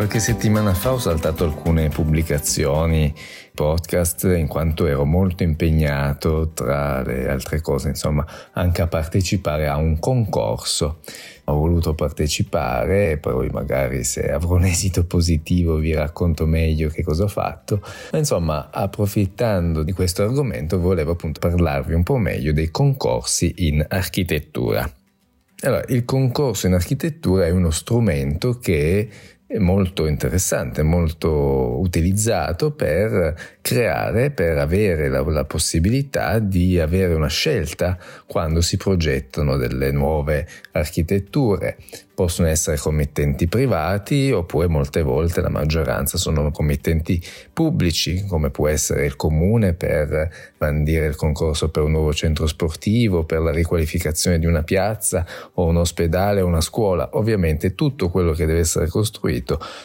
Qualche settimana fa ho saltato alcune pubblicazioni, podcast, in quanto ero molto impegnato, tra le altre cose, insomma, anche a partecipare a un concorso. Ho voluto partecipare e poi magari se avrò un esito positivo vi racconto meglio che cosa ho fatto. Ma insomma, approfittando di questo argomento, volevo appunto parlarvi un po' meglio dei concorsi in architettura. Allora, il concorso in architettura è uno strumento che molto interessante, molto utilizzato per creare, per avere la, la, possibilità di avere una scelta quando si progettano delle nuove architetture. Possono essere committenti privati oppure molte volte la maggioranza sono committenti pubblici, come può essere il comune per bandire il concorso per un nuovo centro sportivo, per la riqualificazione di una piazza o un ospedale o una scuola. Ovviamente tutto quello che deve essere costruito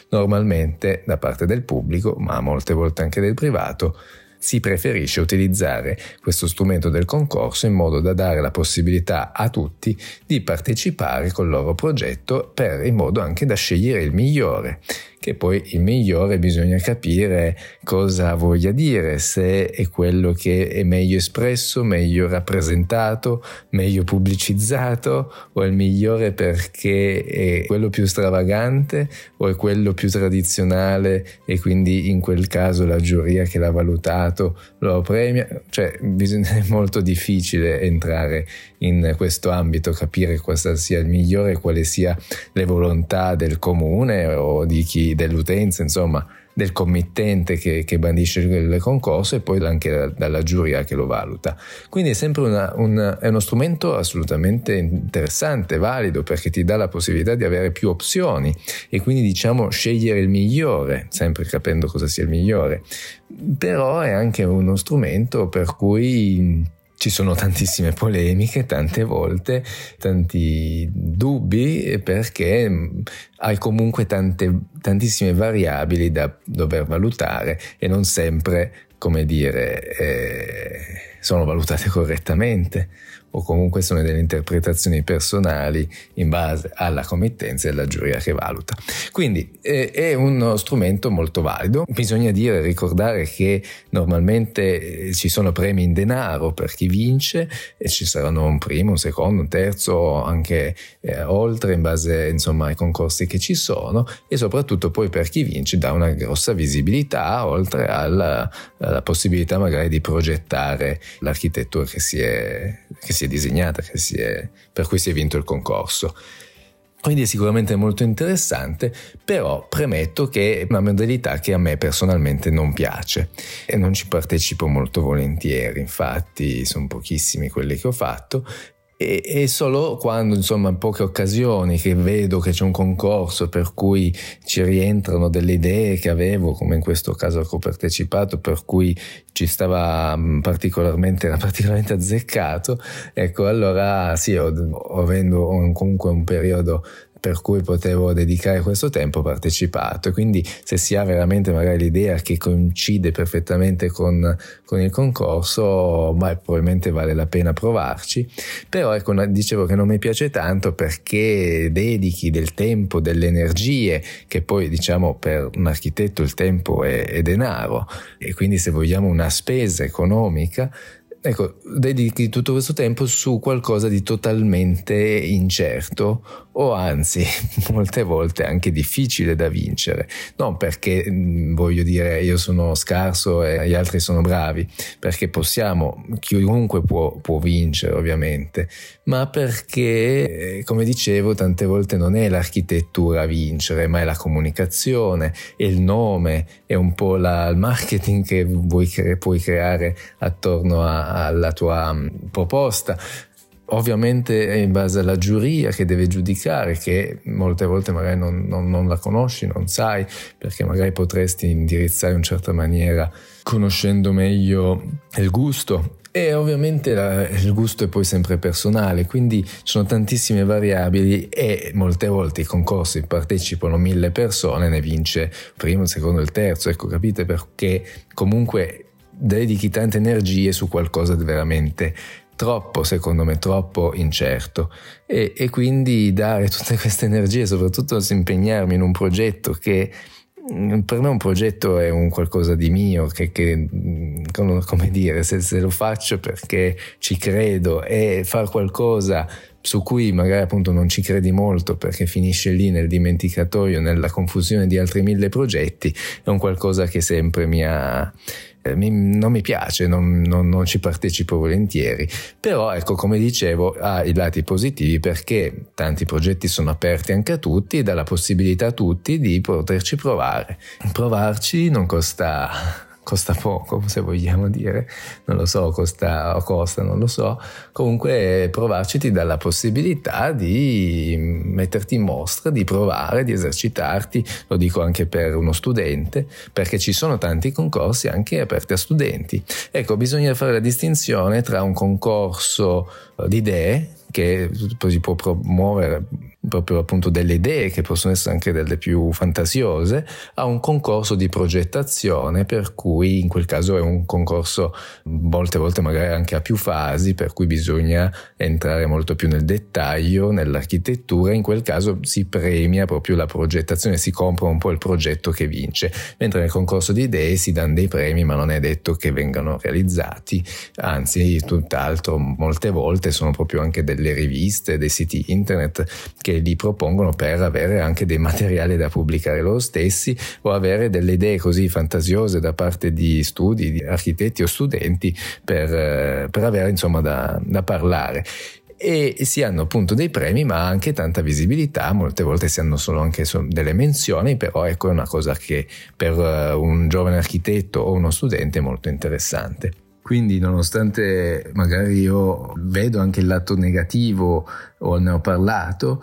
normalmente da parte del pubblico, ma molte volte anche del privato, si preferisce utilizzare questo strumento del concorso in modo da dare la possibilità a tutti di partecipare col loro progetto per in modo anche da scegliere il migliore che poi il migliore bisogna capire cosa voglia dire, se è quello che è meglio espresso, meglio rappresentato, meglio pubblicizzato, o è il migliore perché è quello più stravagante o è quello più tradizionale e quindi in quel caso la giuria che l'ha valutato lo premia. Cioè è molto difficile entrare in questo ambito, capire cosa sia il migliore, quale sia le volontà del comune o di chi dell'utenza, insomma, del committente che, che, bandisce il concorso e poi anche dalla giuria che lo valuta. Quindi è sempre una, una, è uno strumento assolutamente interessante, valido, perché ti dà la possibilità di avere più opzioni e quindi diciamo scegliere il migliore, sempre capendo cosa sia il migliore. Però è anche uno strumento per cui ci sono tantissime polemiche, tante volte, tanti dubbi, perché mm, hai comunque tante, tantissime variabili da dover valutare e non sempre, come dire, eh, sono valutate correttamente o comunque sono delle interpretazioni personali in base alla committenza e alla giuria che valuta. Quindi eh, è uno strumento molto valido. Bisogna dire, ricordare che normalmente eh, ci sono premi in denaro per chi vince e ci saranno un primo, un secondo, un terzo, anche eh, oltre in base insomma ai concorsi che ci sono e soprattutto poi per chi vince dà una grossa visibilità oltre alla, alla possibilità magari di progettare l'architettura che si è, che si è disegnata, si è, per cui si è vinto il concorso. Quindi è sicuramente molto interessante, però premetto che è una modalità che a me personalmente non piace e non ci partecipo molto volentieri, infatti sono pochissimi quelli che ho fatto e, e, solo quando, insomma, in poche occasioni che vedo che c'è un concorso per cui ci rientrano delle idee che avevo, come in questo caso ho partecipato, per cui ci stava mm, particolarmente, era particolarmente azzeccato, ecco, allora sì, ho, avendo comunque un periodo per cui potevo dedicare questo tempo partecipato. E quindi se si ha veramente magari l'idea che coincide perfettamente con, con il concorso beh, probabilmente vale la pena provarci. Però ecco dicevo che non mi piace tanto perché dedichi del tempo delle energie che poi diciamo per un architetto il tempo è, è denaro. E quindi se vogliamo una spesa economica ecco, dedichi tutto questo tempo su qualcosa di totalmente incerto o anzi molte volte anche difficile da vincere. Non perché voglio dire io sono scarso e gli altri sono bravi, perché possiamo, chiunque può, può vincere ovviamente, ma perché, come dicevo, tante volte non è l'architettura a vincere, ma è la comunicazione, è il nome, è un po' la, il marketing che vuoi puoi creare attorno a, alla tua mm, proposta. Ovviamente è in base alla giuria che deve giudicare, che molte volte magari non, non, non la conosci, non sai, perché magari potresti indirizzare in certa maniera conoscendo meglio il gusto e ovviamente la, il gusto è poi sempre personale, quindi ci sono tantissime variabili e molte volte i concorsi partecipano mille persone, ne vince il primo, il secondo, il terzo, ecco capite perché comunque dedichi tante energie su qualcosa di veramente troppo, secondo me, troppo incerto. E, e quindi dare tutte queste energie, soprattutto impegnarmi in un progetto che mm, per me un progetto è un qualcosa di mio, che, che mm, come dire, se, se, lo faccio perché ci credo e far qualcosa su cui magari appunto non ci credi molto perché finisce lì nel dimenticatoio, nella confusione di altri mille progetti, è un qualcosa che sempre mi ha, eh, mi, non mi piace, non, non, non, ci partecipo volentieri, però ecco come dicevo ha i lati positivi perché tanti progetti sono aperti anche a tutti e dà la possibilità a tutti di poterci provare. Provarci non costa costa poco, se vogliamo dire, non lo so, costa o costa, non lo so. Comunque provarci ti dà la possibilità di metterti in mostra, di provare, di esercitarti, lo dico anche per uno studente, perché ci sono tanti concorsi anche aperti a studenti. Ecco, bisogna fare la distinzione tra un concorso di idee che si può promuovere proprio appunto delle idee che possono essere anche delle più fantasiose a un concorso di progettazione per cui in quel caso è un concorso molte volte magari anche a più fasi per cui bisogna entrare molto più nel dettaglio nell'architettura in quel caso si premia proprio la progettazione si compra un po' il progetto che vince. Mentre nel concorso di idee si danno dei premi ma non è detto che vengano realizzati anzi tutt'altro molte volte sono proprio anche delle riviste, dei siti internet che li propongono per avere anche dei materiali da pubblicare loro stessi o avere delle idee così fantasiose da parte di studi, di architetti o studenti per, eh, per avere insomma da, da parlare e si hanno appunto dei premi ma anche tanta visibilità, molte volte si hanno solo anche delle menzioni, però ecco è una cosa che per eh, un giovane architetto o uno studente è molto interessante. Quindi nonostante magari io vedo anche il lato negativo o ne ho parlato,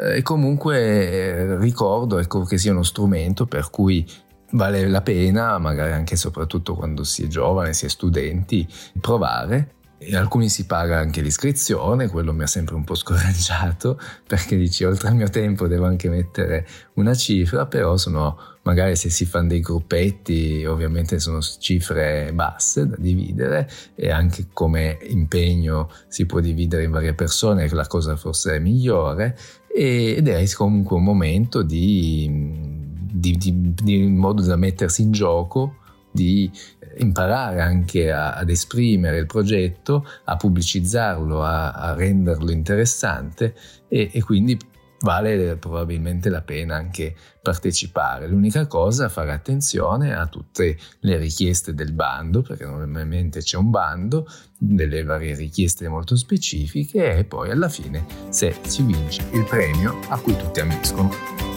eh, comunque eh, ricordo ecco, che sia uno strumento per cui vale la pena, magari anche e soprattutto quando si è giovane, si è studenti, provare e alcuni si paga anche l'iscrizione, quello mi ha sempre un po' scoraggiato perché dici oltre al mio tempo devo anche mettere una cifra, però sono magari se si fanno dei gruppetti ovviamente sono cifre basse da dividere e anche come impegno si può dividere in varie persone, la cosa forse è migliore ed è comunque un momento di, di, di, di modo da mettersi in gioco di imparare anche a, ad esprimere il progetto, a pubblicizzarlo, a, a renderlo interessante e, e quindi vale probabilmente la pena anche partecipare. L'unica cosa fare attenzione a tutte le richieste del bando, perché normalmente c'è un bando, delle varie richieste molto specifiche e poi alla fine se si vince il premio a cui tutti ambiscono.